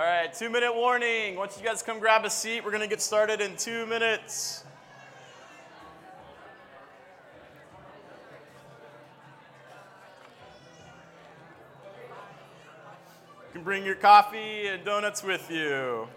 All right, two minute warning. Once you guys come grab a seat, we're going to get started in two minutes. You can bring your coffee and donuts with you.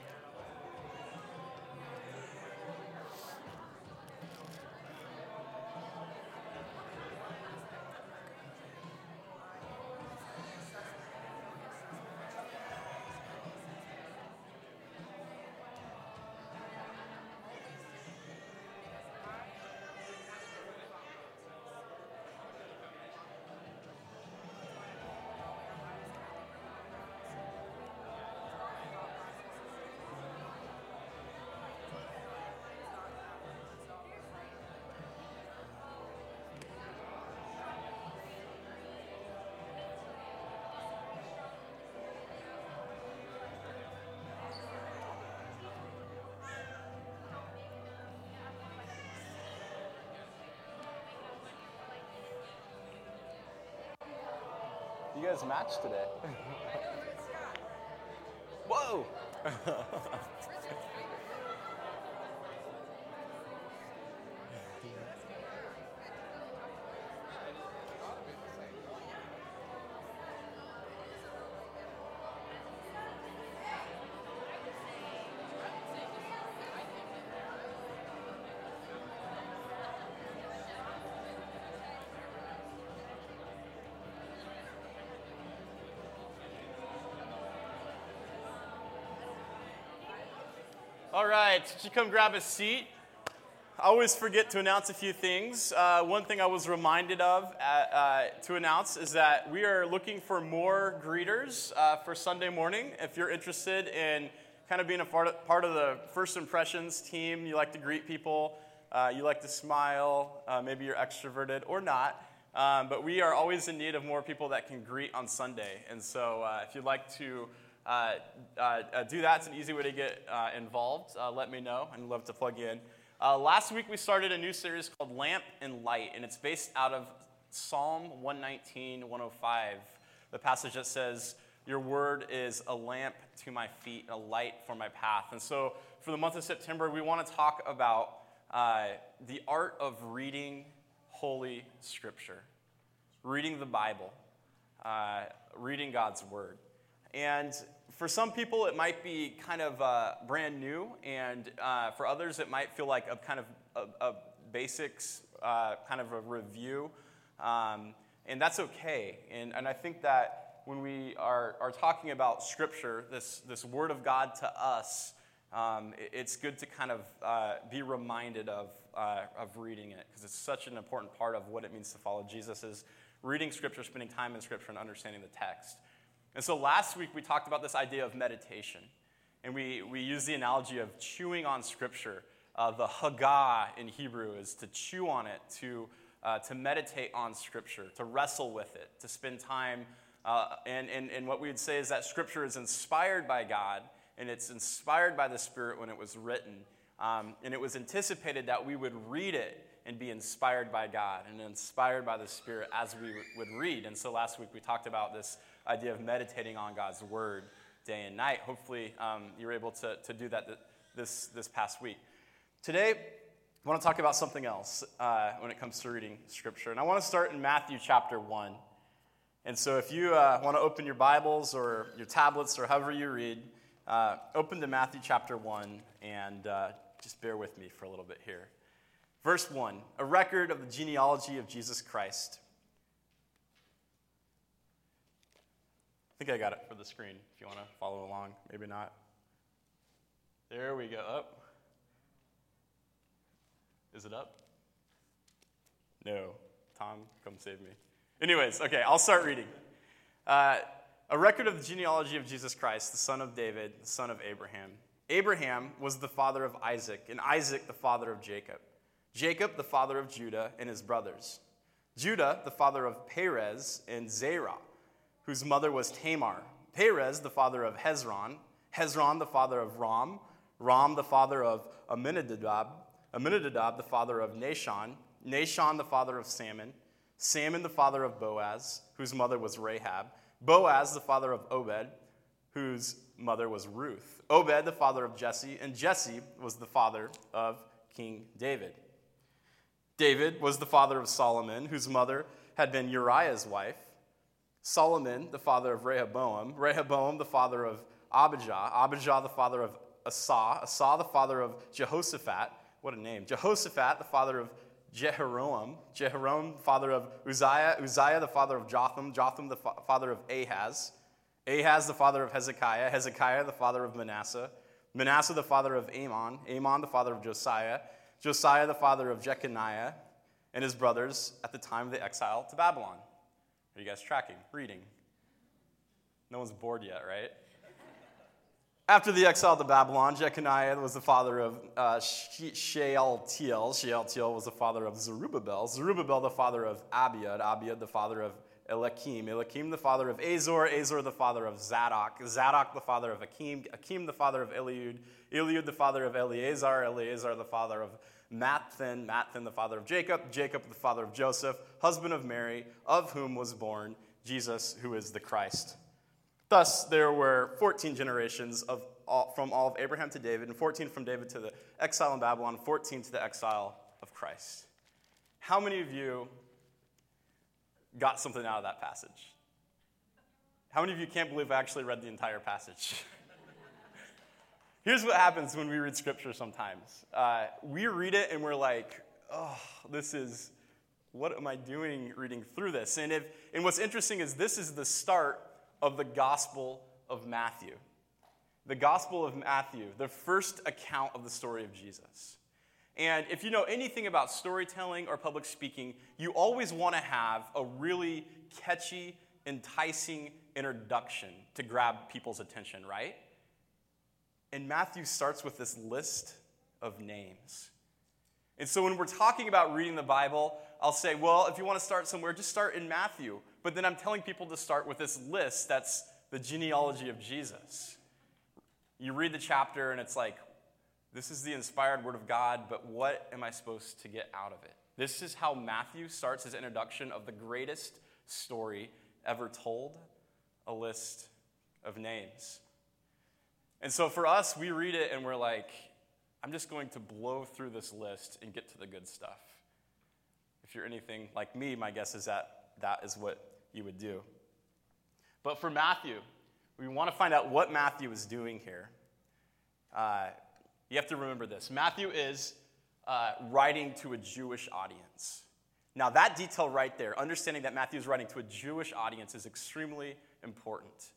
You guys matched today. Whoa! All right, you come grab a seat. I always forget to announce a few things. Uh, one thing I was reminded of uh, uh, to announce is that we are looking for more greeters uh, for Sunday morning. If you're interested in kind of being a part of, part of the first impressions team, you like to greet people, uh, you like to smile, uh, maybe you're extroverted or not. Um, but we are always in need of more people that can greet on Sunday. And so if you'd like to uh, uh, uh, do that. It's an easy way to get uh, involved. Uh, let me know. I'd love to plug you in. Uh, last week, we started a new series called Lamp and Light, and it's based out of Psalm 119, 105, the passage that says, Your word is a lamp to my feet, a light for my path. And so, for the month of September, we want to talk about the art of reading Holy Scripture, reading the Bible, reading God's word. And for some people, it might be kind of uh, brand new, and uh, for others, it might feel like a kind of a, a basics, uh, kind of a review. Um, and that's okay. And, and I think that when we are, are talking about Scripture, this, this Word of God to us, um, it, it's good to kind of uh, be reminded of, uh, of reading it, because it's such an important part of what it means to follow Jesus is reading Scripture, spending time in Scripture, and understanding the text. And so last week we talked about this idea of meditation. And we, we used the analogy of chewing on Scripture. Uh, the Haggah in Hebrew is to chew on it, to, uh, to meditate on Scripture, to wrestle with it, to spend time. Uh, and, and, and what we would say is that Scripture is inspired by God, and it's inspired by the Spirit when it was written. Um, and it was anticipated that we would read it and be inspired by God and inspired by the Spirit as we would read. And so last week we talked about this idea of meditating on God's word day and night. Hopefully, um, you were able to, to do that this, this past week. Today, I want to talk about something else uh, when it comes to reading Scripture. And I want to start in Matthew chapter 1. And so, if you uh, want to open your Bibles or your tablets or however you read, uh, open to Matthew chapter 1 and uh, just bear with me for a little bit here. Verse 1 A record of the genealogy of Jesus Christ I think I got it for the screen if you want to follow along. Maybe not. There we go. Up. Is it up? No. Tom, come save me. Anyways, okay, I'll start reading. Uh, a record of the genealogy of Jesus Christ, the son of David, the son of Abraham. Abraham was the father of Isaac, and Isaac the father of Jacob. Jacob the father of Judah and his brothers. Judah the father of Perez and Zerah whose mother was Tamar. Perez, the father of Hezron. Hezron, the father of Ram. Ram, the father of Amminadab. Amminadab, the father of Nahshon. Nahshon, the father of Salmon. Salmon, the father of Boaz, whose mother was Rahab. Boaz, the father of Obed, whose mother was Ruth. Obed, the father of Jesse, and Jesse was the father of King David. David was the father of Solomon, whose mother had been Uriah's wife. Solomon, the father of Rehoboam. Rehoboam, the father of Abijah. Abijah, the father of Asa. Asa, the father of Jehoshaphat. What a name. Jehoshaphat, the father of Jehoram. Jehoram, father of Uzziah. Uzziah, the father of Jotham. Jotham, the fa- father of Ahaz. Ahaz, the father of Hezekiah. Hezekiah, the father of Manasseh. Manasseh, the father of Amon. Amon, the father of Josiah. Josiah, the father of Jeconiah and his brothers at the time of the exile to Babylon. Are you guys tracking? Reading? No one's bored yet, right? After the exile to Babylon, Jeconiah was the father of uh, Shealtiel. Shealtiel was the father of Zerubbabel. Zerubbabel, the father of Abiud. Abiud, the father of Eliakim. Eliakim, the father of Azor. Azor, the father of Zadok. Zadok, the father of Akim. Akim, the father of Eliud. Eliud, the father of Eleazar. Eleazar, the father of Matthan. Matthan, the father of Jacob. Jacob, the father of Joseph, husband of Mary, of whom was born Jesus, who is the Christ. Thus, there were 14 generations of all, from all of Abraham to David, and 14 from David to the exile in Babylon, 14 to the exile of Christ. How many of you got something out of that passage? How many of you can't believe I actually read the entire passage? Here's what happens when we read scripture sometimes uh, we read it and we're like, oh, this is, what am I doing reading through this? And, if, and what's interesting is this is the start of the Gospel of Matthew. The Gospel of Matthew, the first account of the story of Jesus. And if you know anything about storytelling or public speaking, you always want to have a really catchy, enticing introduction to grab people's attention, right? And Matthew starts with this list of names. And so when we're talking about reading the Bible, I'll say, well, if you want to start somewhere, just start in Matthew. But then I'm telling people to start with this list that's the genealogy of Jesus. You read the chapter and it's like, this is the inspired word of God, but what am I supposed to get out of it? This is how Matthew starts his introduction of the greatest story ever told a list of names. And so for us, we read it and we're like, I'm just going to blow through this list and get to the good stuff. If you're anything like me, my guess is that that is what you would do. But for Matthew, we want to find out what Matthew is doing here. Uh, you have to remember this Matthew is uh, writing to a Jewish audience. Now, that detail right there, understanding that Matthew is writing to a Jewish audience, is extremely important.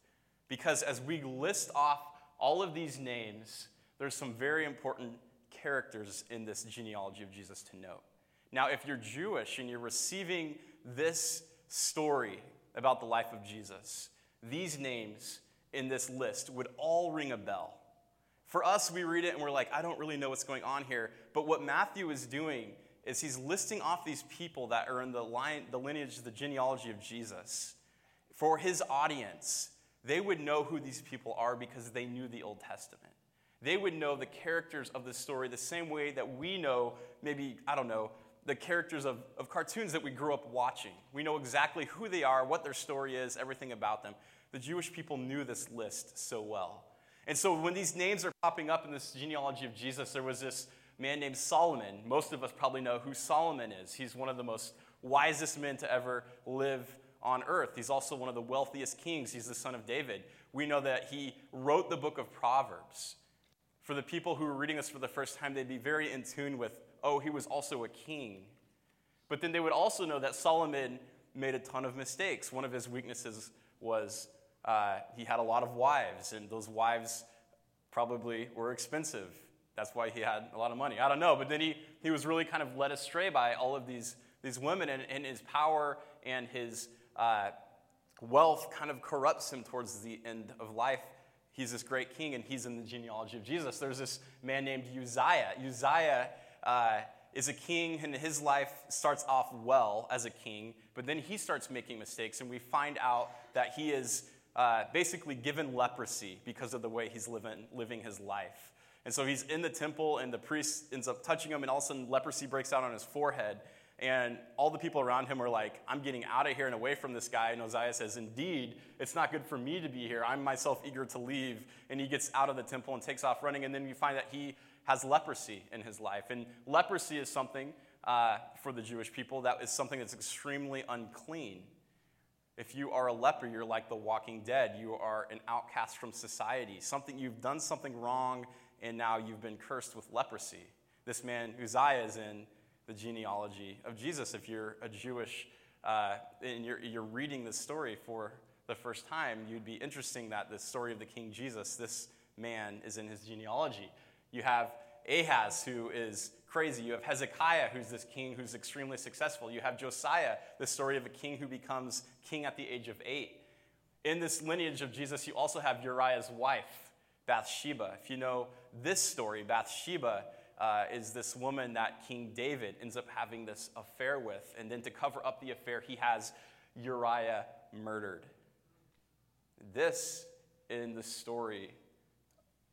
Because as we list off all of these names, there's some very important characters in this genealogy of Jesus to note. Now, if you're Jewish and you're receiving this story about the life of Jesus, these names in this list would all ring a bell. For us, we read it and we're like, I don't really know what's going on here. But what Matthew is doing is he's listing off these people that are in the, line, the lineage, the genealogy of Jesus. For his audience, they would know who these people are because they knew the Old Testament. They would know the characters of the story the same way that we know, maybe, I don't know, the characters of, of cartoons that we grew up watching. We know exactly who they are, what their story is, everything about them. The Jewish people knew this list so well. And so when these names are popping up in this genealogy of Jesus, there was this man named Solomon. Most of us probably know who Solomon is. He's one of the most wisest men to ever live on earth. He's also one of the wealthiest kings. He's the son of David. We know that he wrote the book of Proverbs. For the people who are reading this for the first time, they'd be very in tune with, oh, he was also a king. But then they would also know that Solomon made a ton of mistakes. One of his weaknesses was uh, he had a lot of wives, and those wives probably were expensive. That's why he had a lot of money. I don't know, but then he, he was really kind of led astray by all of these, these women, and, and his power and his uh, wealth kind of corrupts him towards the end of life. He's this great king, and he's in the genealogy of Jesus. There's this man named Uzziah. Uzziah uh, is a king, and his life starts off well as a king, but then he starts making mistakes, and we find out that he is uh, basically given leprosy because of the way he's living, living his life. And so he's in the temple, and the priest ends up touching him, and all of a sudden leprosy breaks out on his forehead. And all the people around him are like, I'm getting out of here and away from this guy. And Uzziah says, Indeed, it's not good for me to be here. I'm myself eager to leave. And he gets out of the temple and takes off running. And then you find that he has leprosy in his life. And leprosy is something uh, for the Jewish people that is something that's extremely unclean. If you are a leper, you're like the walking dead. You are an outcast from society. Something you've done something wrong, and now you've been cursed with leprosy. This man Uzziah is in the genealogy of Jesus. If you're a Jewish uh, and you're, you're reading this story for the first time, you'd be interesting that the story of the King Jesus, this man is in his genealogy. You have Ahaz, who is crazy. You have Hezekiah, who's this king who's extremely successful. You have Josiah, the story of a king who becomes king at the age of eight. In this lineage of Jesus, you also have Uriah's wife, Bathsheba. If you know this story, Bathsheba uh, is this woman that King David ends up having this affair with. And then to cover up the affair, he has Uriah murdered. This in the story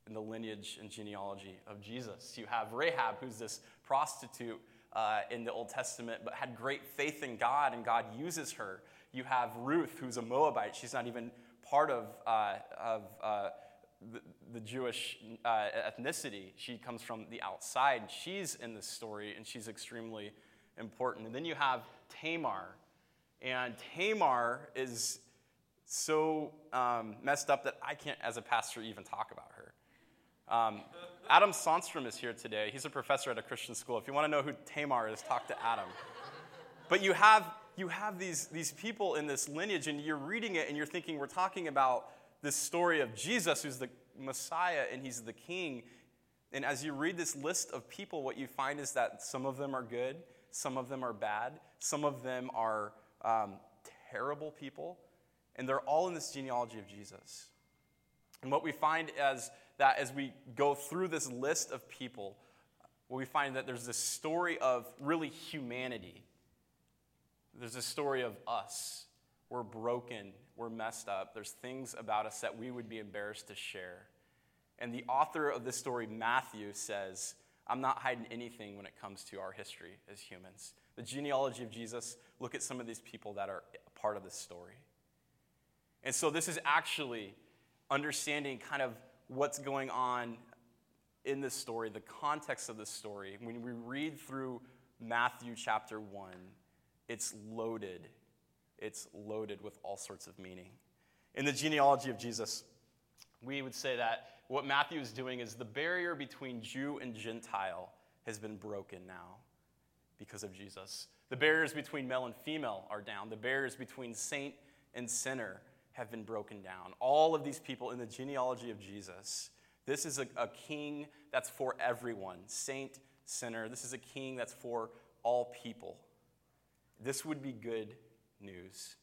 in the lineage and genealogy of Jesus. You have Rahab, who's this prostitute uh, in the Old Testament, but had great faith in God, and God uses her. You have Ruth, who's a Moabite. She's not even part of, uh, of uh, the, the, Jewish uh, ethnicity. She comes from the outside. She's in this story, and she's extremely important. And then you have Tamar. And Tamar is so um, messed up that I can't, as a pastor, even talk about her. Um, Adam Sonstrom is here today. He's a professor at a Christian school. If you want to know who Tamar is, talk to Adam. But you have, you have these, these people in this lineage, and you're reading it and you're thinking, we're talking about this story of Jesus, who's the Messiah and he's the king. And as you read this list of people, what you find is that some of them are good, some of them are bad, some of them are um, terrible people, and they're all in this genealogy of Jesus. And what we find as that as we go through this list of people, we find that there's this story of really humanity. There's a story of us. We're broken, we're messed up. There's things about us that we would be embarrassed to share. And the author of this story, Matthew, says, I'm not hiding anything when it comes to our history as humans. The genealogy of Jesus, look at some of these people that are part of this story. And so, this is actually understanding kind of what's going on in this story, the context of this story. When we read through Matthew chapter 1, it's loaded. It's loaded with all sorts of meaning. In the genealogy of Jesus, we would say that what Matthew is doing is the barrier between Jew and Gentile has been broken now because of Jesus. The barriers between male and female are down. The barriers between saint and sinner have been broken down. All of these people in the genealogy of Jesus. This is a, a king that's for everyone saint, sinner. This is a king that's for all people. This would be good news.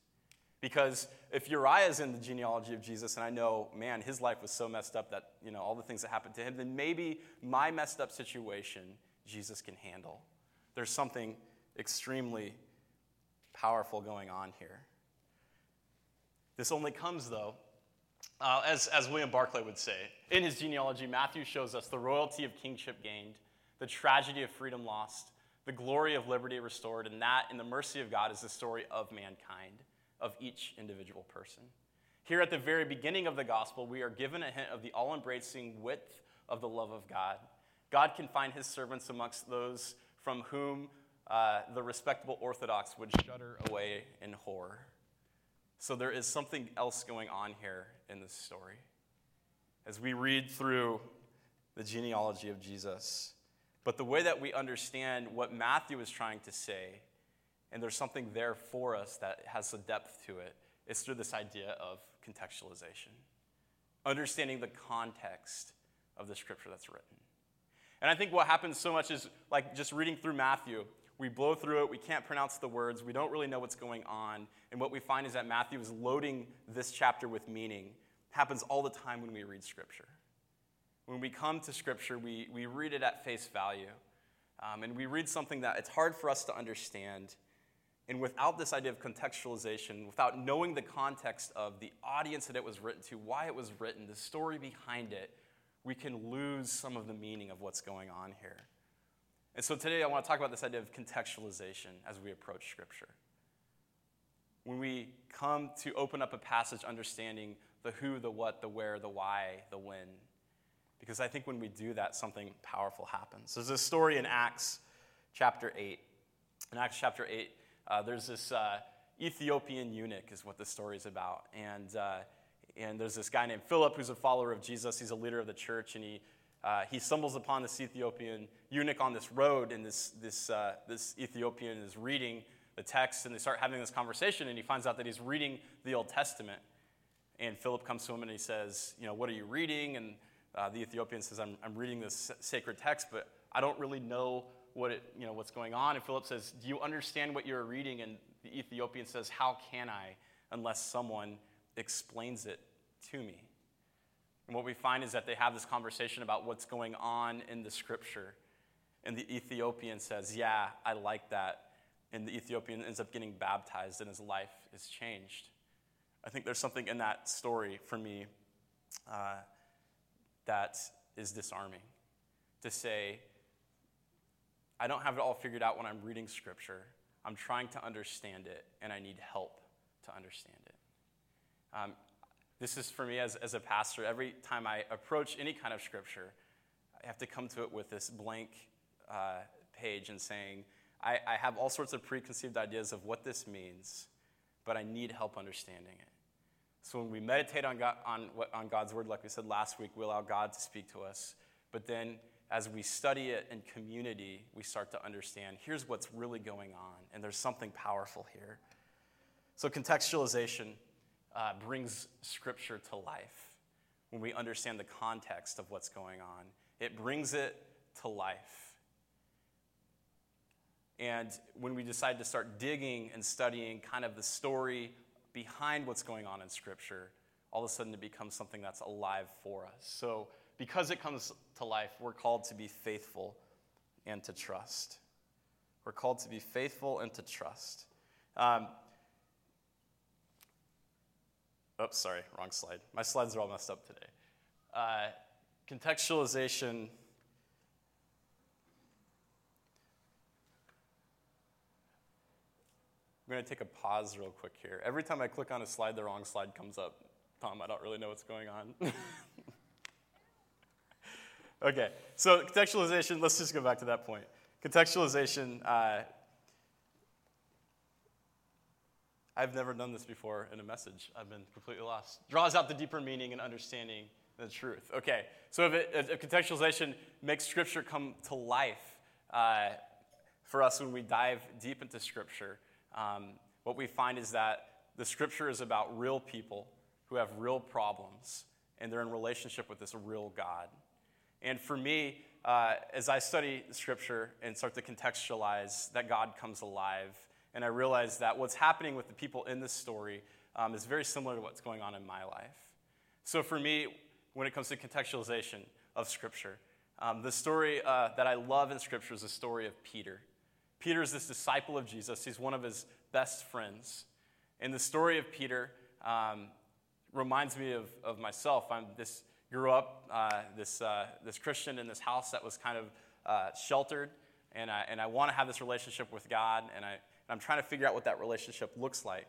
Because if Uriah is in the genealogy of Jesus, and I know, man, his life was so messed up that, you know, all the things that happened to him, then maybe my messed up situation Jesus can handle. There's something extremely powerful going on here. This only comes, though, uh, as, as William Barclay would say. In his genealogy, Matthew shows us the royalty of kingship gained, the tragedy of freedom lost, the glory of liberty restored, and that, in the mercy of God, is the story of mankind, of each individual person. Here at the very beginning of the gospel, we are given a hint of the all embracing width of the love of God. God can find his servants amongst those from whom uh, the respectable Orthodox would shudder away in horror. So there is something else going on here in this story. As we read through the genealogy of Jesus, but the way that we understand what Matthew is trying to say, and there's something there for us that has a depth to it, is through this idea of contextualization. Understanding the context of the scripture that's written. And I think what happens so much is like just reading through Matthew, we blow through it, we can't pronounce the words, we don't really know what's going on. And what we find is that Matthew is loading this chapter with meaning. It happens all the time when we read Scripture. When we come to Scripture, we, we read it at face value. Um, and we read something that it's hard for us to understand. And without this idea of contextualization, without knowing the context of the audience that it was written to, why it was written, the story behind it, we can lose some of the meaning of what's going on here. And so today I want to talk about this idea of contextualization as we approach Scripture. When we come to open up a passage understanding the who, the what, the where, the why, the when, because I think when we do that, something powerful happens. There's a story in Acts chapter 8. In Acts chapter 8, uh, there's this uh, Ethiopian eunuch, is what the story is about. And, uh, and there's this guy named Philip who's a follower of Jesus. He's a leader of the church, and he, uh, he stumbles upon this Ethiopian eunuch on this road, and this, this, uh, this Ethiopian is reading the text, and they start having this conversation, and he finds out that he's reading the Old Testament. And Philip comes to him and he says, You know, what are you reading? And uh, the Ethiopian says, I'm, I'm reading this sacred text, but I don't really know what it, you know, what's going on. And Philip says, Do you understand what you're reading? And the Ethiopian says, How can I unless someone explains it to me? And what we find is that they have this conversation about what's going on in the scripture. And the Ethiopian says, Yeah, I like that. And the Ethiopian ends up getting baptized and his life is changed. I think there's something in that story for me uh, that is disarming to say, I don't have it all figured out when I'm reading scripture. I'm trying to understand it, and I need help to understand it. Um, this is for me as, as a pastor. Every time I approach any kind of scripture, I have to come to it with this blank uh, page and saying, I, I have all sorts of preconceived ideas of what this means, but I need help understanding it. So when we meditate on, God, on, on God's word, like we said last week, we allow God to speak to us. But then as we study it in community, we start to understand here's what's really going on, and there's something powerful here. So contextualization uh, brings scripture to life when we understand the context of what's going on. It brings it to life. And when we decide to start digging and studying kind of the story behind what's going on in Scripture, all of a sudden it becomes something that's alive for us. So, because it comes to life, we're called to be faithful and to trust. We're called to be faithful and to trust. Um, oops, sorry, wrong slide. My slides are all messed up today. Uh, contextualization I'm going to take a pause real quick here. Every time I click on a slide, the wrong slide comes up. Tom, I don't really know what's going on. okay, so contextualization, let's just go back to that point. Contextualization, uh, I've never done this before in a message. I've been completely lost. Draws out the deeper meaning and understanding the truth. Okay, so if, it, if contextualization makes Scripture come to life uh, for us when we dive deep into Scripture, um, what we find is that the scripture is about real people who have real problems, and they're in relationship with this real God. And for me, uh, as I study scripture and start to contextualize that God comes alive, and I realize that what's happening with the people in this story um, is very similar to what's going on in my life. So for me, when it comes to contextualization of scripture, um, the story uh, that I love in scripture is the story of Peter. Peter is this disciple of Jesus, he's one of his best friends. And the story of Peter um, reminds me of, of myself. I'm this grew up uh, this, uh, this Christian in this house that was kind of uh, sheltered, and I, and I want to have this relationship with God, and, I, and I'm trying to figure out what that relationship looks like.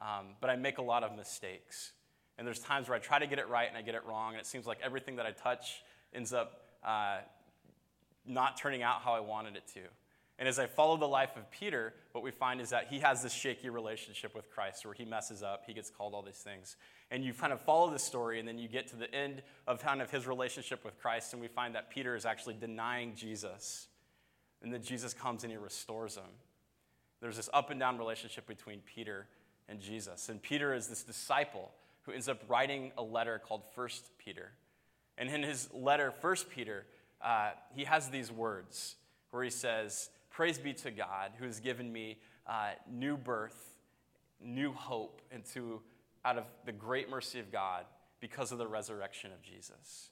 Um, but I make a lot of mistakes. And there's times where I try to get it right and I get it wrong, and it seems like everything that I touch ends up uh, not turning out how I wanted it to. And as I follow the life of Peter, what we find is that he has this shaky relationship with Christ where he messes up, he gets called all these things. And you kind of follow the story, and then you get to the end of kind of his relationship with Christ, and we find that Peter is actually denying Jesus. And then Jesus comes and he restores him. There's this up and down relationship between Peter and Jesus. And Peter is this disciple who ends up writing a letter called First Peter. And in his letter, First Peter, uh, he has these words where he says, Praise be to God who has given me uh, new birth, new hope into out of the great mercy of God because of the resurrection of Jesus.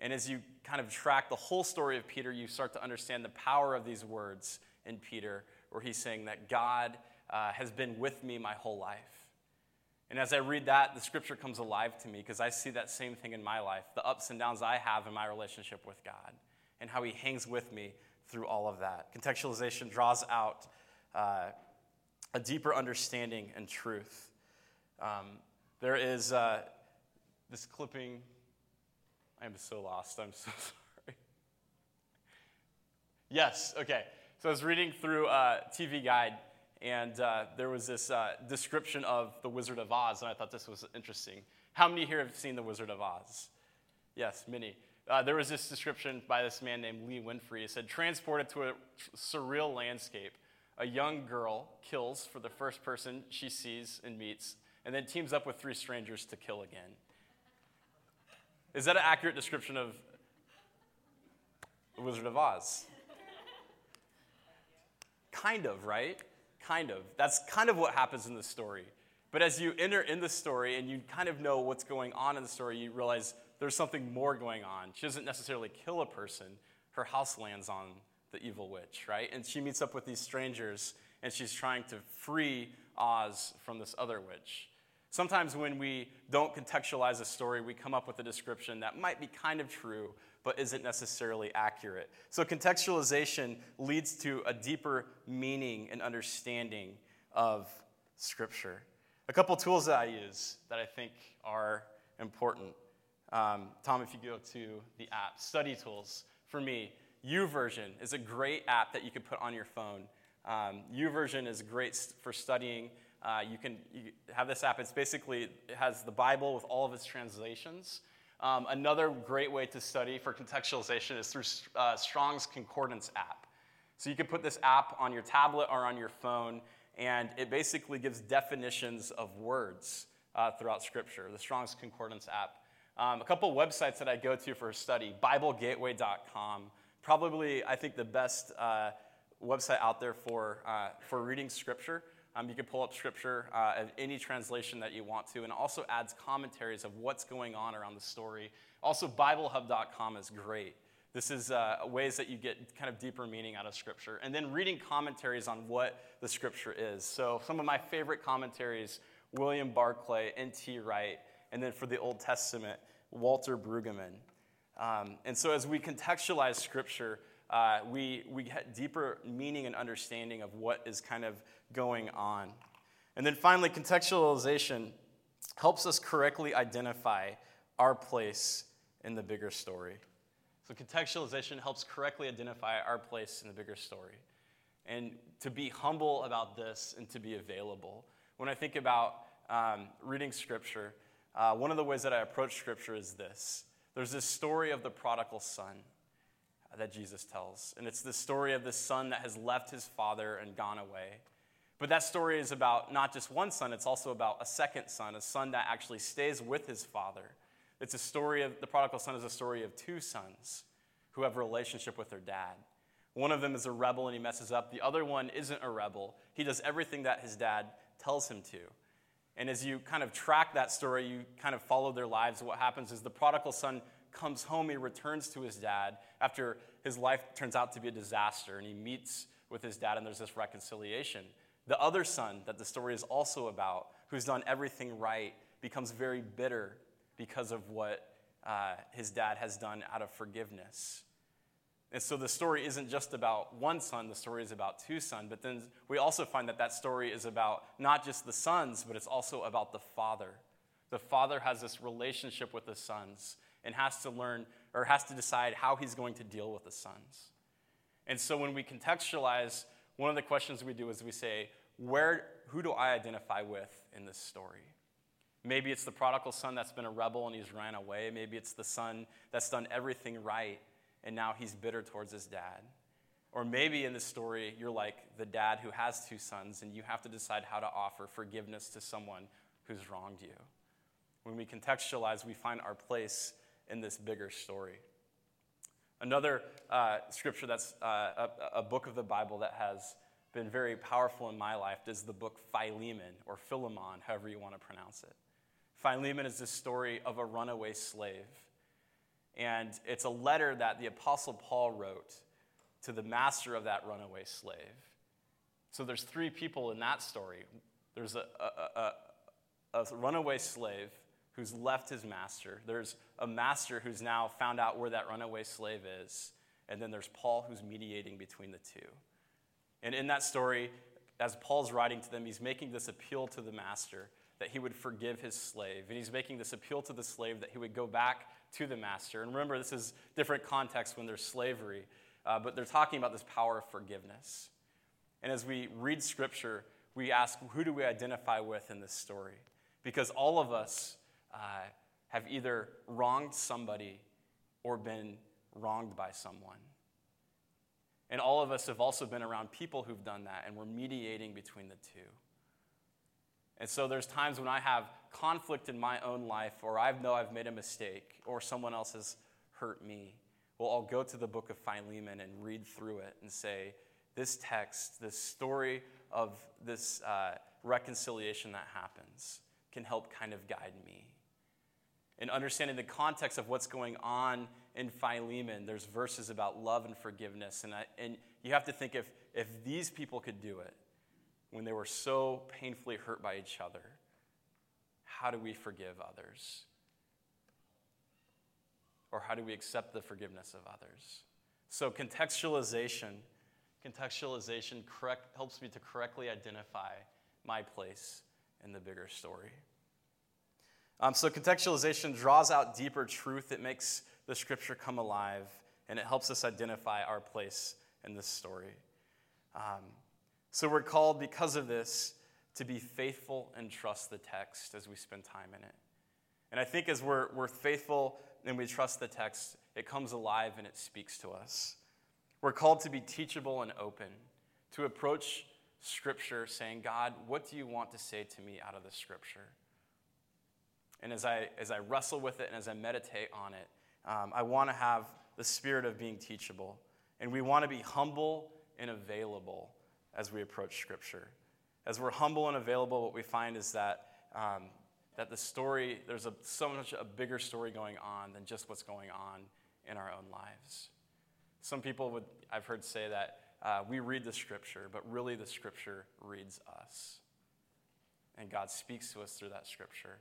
And as you kind of track the whole story of Peter, you start to understand the power of these words in Peter, where he's saying that God uh, has been with me my whole life. And as I read that, the scripture comes alive to me because I see that same thing in my life the ups and downs I have in my relationship with God, and how he hangs with me through all of that. Contextualization draws out uh, a deeper understanding and truth. Um, there is uh, this clipping. I am so lost. I'm so sorry. Yes, okay. So I was reading through uh, TV Guide, and uh, there was this uh, description of The Wizard of Oz, and I thought this was interesting. How many here have seen The Wizard of Oz? Yes, many. Uh, there was this description by this man named Lee Winfrey. He said, transported to a surreal landscape, a young girl kills for the first person she sees and meets, and then teams up with three strangers to kill again. Is that an accurate description of The Wizard of Oz? kind of, right? Kind of. That's kind of what happens in the story. But as you enter in the story and you kind of know what's going on in the story, you realize there's something more going on. She doesn't necessarily kill a person, her house lands on the evil witch, right? And she meets up with these strangers and she's trying to free Oz from this other witch. Sometimes when we don't contextualize a story, we come up with a description that might be kind of true, but isn't necessarily accurate. So contextualization leads to a deeper meaning and understanding of Scripture. A couple tools that I use that I think are important um, Tom, if you go to the app, study tools, for me, YouVersion is a great app that you can put on your phone. Um, YouVersion is great for studying. Uh, you can you have this app. It's basically it has the Bible with all of its translations. Um, another great way to study for contextualization is through uh, Strong's Concordance app. So you can put this app on your tablet or on your phone, and it basically gives definitions of words uh, throughout Scripture. The Strong's Concordance app. Um, a couple websites that I go to for study BibleGateway.com. Probably, I think, the best uh, website out there for, uh, for reading Scripture. Um, you can pull up Scripture uh, of any translation that you want to, and also adds commentaries of what's going on around the story. Also, BibleHub.com is great. This is uh, ways that you get kind of deeper meaning out of Scripture. And then reading commentaries on what the Scripture is. So, some of my favorite commentaries William Barclay, N.T. Wright, and then for the Old Testament, Walter Brueggemann. Um, and so as we contextualize Scripture, uh, we, we get deeper meaning and understanding of what is kind of going on. And then finally, contextualization helps us correctly identify our place in the bigger story. So, contextualization helps correctly identify our place in the bigger story. And to be humble about this and to be available. When I think about um, reading scripture, uh, one of the ways that I approach Scripture is this there's this story of the prodigal son that Jesus tells. And it's the story of the son that has left his father and gone away. But that story is about not just one son, it's also about a second son, a son that actually stays with his father. It's a story of the prodigal son is a story of two sons who have a relationship with their dad. One of them is a rebel and he messes up. The other one isn't a rebel. He does everything that his dad tells him to. And as you kind of track that story, you kind of follow their lives. What happens is the prodigal son comes home, he returns to his dad after his life turns out to be a disaster, and he meets with his dad, and there's this reconciliation. The other son that the story is also about, who's done everything right, becomes very bitter because of what uh, his dad has done out of forgiveness. And so the story isn't just about one son, the story is about two sons. But then we also find that that story is about not just the sons, but it's also about the father. The father has this relationship with the sons and has to learn or has to decide how he's going to deal with the sons. And so when we contextualize, one of the questions we do is we say, where, who do I identify with in this story? Maybe it's the prodigal son that's been a rebel and he's ran away. Maybe it's the son that's done everything right and now he's bitter towards his dad. Or maybe in this story, you're like the dad who has two sons, and you have to decide how to offer forgiveness to someone who's wronged you. When we contextualize, we find our place in this bigger story. Another uh, scripture that's uh, a, a, book of the Bible that has been very powerful in my life is the book Philemon, or Philemon, however you want to pronounce it. Philemon is the story of a runaway slave and it's a letter that the Apostle Paul wrote to the master of that runaway slave. So there's three people in that story. There's a, a, a, a runaway slave who's left his master. There's a master who's now found out where that runaway slave is. And then there's Paul who's mediating between the two. And in that story, as Paul's writing to them, he's making this appeal to the master that he would forgive his slave. And he's making this appeal to the slave that he would go back to the master. And remember, this is different context when there's slavery, uh, but they're talking about this power of forgiveness. And as we read scripture, we ask, who do we identify with in this story? Because all of us uh, have either wronged somebody or been wronged by someone. And all of us have also been around people who've done that, and we're mediating between the two. And so there's times when I have conflict in my own life, or I know I've made a mistake, or someone else has hurt me. Well, I'll go to the book of Philemon and read through it and say, this text, this story of this uh, reconciliation that happens, can help kind of guide me. In understanding the context of what's going on in Philemon, there's verses about love and forgiveness. And, I, and you have to think if, if these people could do it when they were so painfully hurt by each other, how do we forgive others? Or how do we accept the forgiveness of others? So, contextualization, contextualization correct, helps me to correctly identify my place in the bigger story. Um, so, contextualization draws out deeper truth. It makes the scripture come alive, and it helps us identify our place in this story. Um, so, we're called because of this to be faithful and trust the text as we spend time in it. And I think as we're, we're faithful and we trust the text, it comes alive and it speaks to us. We're called to be teachable and open, to approach Scripture saying, God, what do you want to say to me out of the Scripture? And as I, as I wrestle with it and as I meditate on it, um, I want to have the spirit of being teachable. And we want to be humble and available as we approach Scripture. As we're humble and available, what we find is that, um, that the story, there's a, so much a bigger story going on than just what's going on in our own lives. Some people would, I've heard say that uh, we read the Scripture, but really the Scripture reads us. And God speaks to us through that Scripture.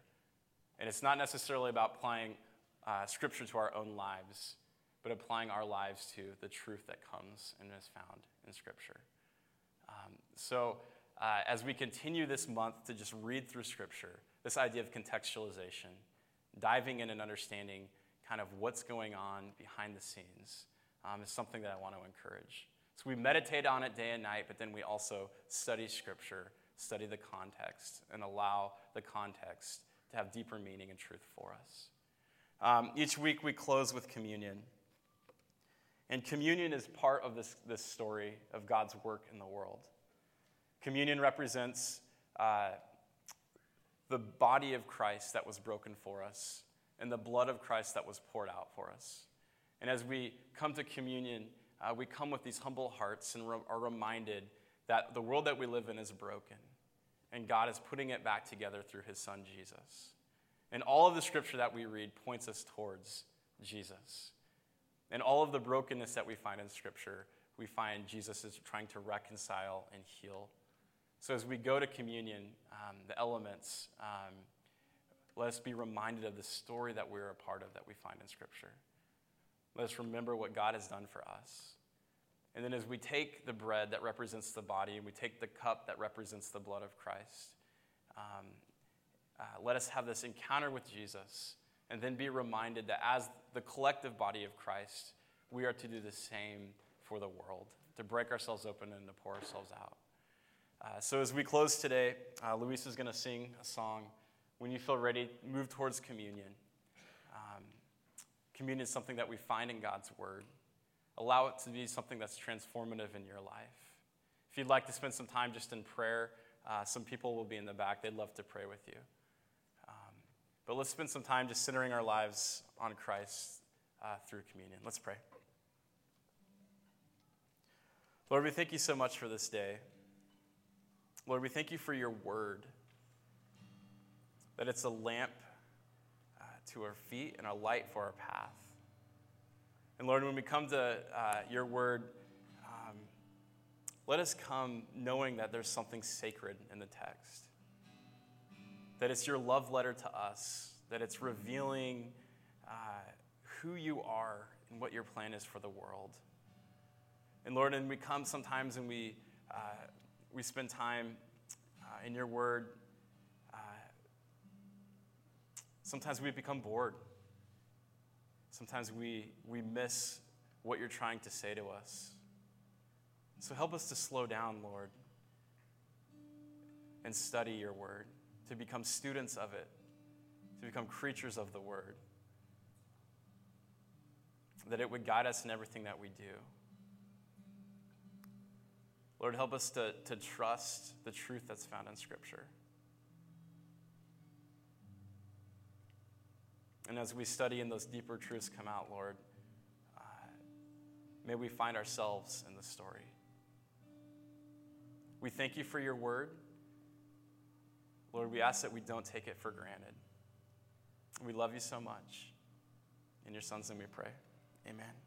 And it's not necessarily about applying uh, Scripture to our own lives, but applying our lives to the truth that comes and is found in Scripture. Um, so, uh, as we continue this month to just read through Scripture, this idea of contextualization, diving in and understanding kind of what's going on behind the scenes, um, is something that I want to encourage. So, we meditate on it day and night, but then we also study Scripture, study the context, and allow the context to have deeper meaning and truth for us. Um, each week we close with communion. And communion is part of this, this story of God's work in the world. Communion represents uh, the body of Christ that was broken for us and the blood of Christ that was poured out for us. And as we come to communion, uh, we come with these humble hearts and re- are reminded that the world that we live in is broken and God is putting it back together through his son Jesus. And all of the scripture that we read points us towards Jesus. And all of the brokenness that we find in scripture, we find Jesus is trying to reconcile and heal. So as we go to communion, um, the elements, um, let us be reminded of the story that we're a part of that we find in scripture. Let us remember what God has done for us. And then as we take the bread that represents the body and we take the cup that represents the blood of Christ, um, uh, let us have this encounter with Jesus and then be reminded that as the collective body of Christ, we are to do the same for the world, to break ourselves open and to pour ourselves out. Uh, so as we close today, uh, Luis is going to sing a song. When you feel ready, move towards communion. Um, communion is something that we find in God's Word. Allow it to be something that's transformative in your life. If you'd like to spend some time just in prayer, uh, some people will be in the back. They'd love to pray with you. Um, but let's spend some time just centering our lives on Christ uh, through communion. Let's pray. Lord, we thank you so much for this day. Lord, we thank you for your word, that it's a lamp uh, to our feet and a light for our path. And Lord, when we come to uh, your word, um, let us come knowing that there's something sacred in the text. That it's your love letter to us, that it's revealing uh, who you are and what your plan is for the world. And Lord, and we come sometimes and we, uh, we spend time uh, in your word. Uh, sometimes we become bored. Sometimes we, we miss what you're trying to say to us. So help us to slow down, Lord, and study your word, to become students of it, to become creatures of the word, that it would guide us in everything that we do. Lord, help us to, to trust the truth that's found in Scripture. And as we study and those deeper truths come out, Lord, uh, may we find ourselves in the story. We thank you for your word. Lord, we ask that we don't take it for granted. We love you so much. In your son's name we pray. Amen.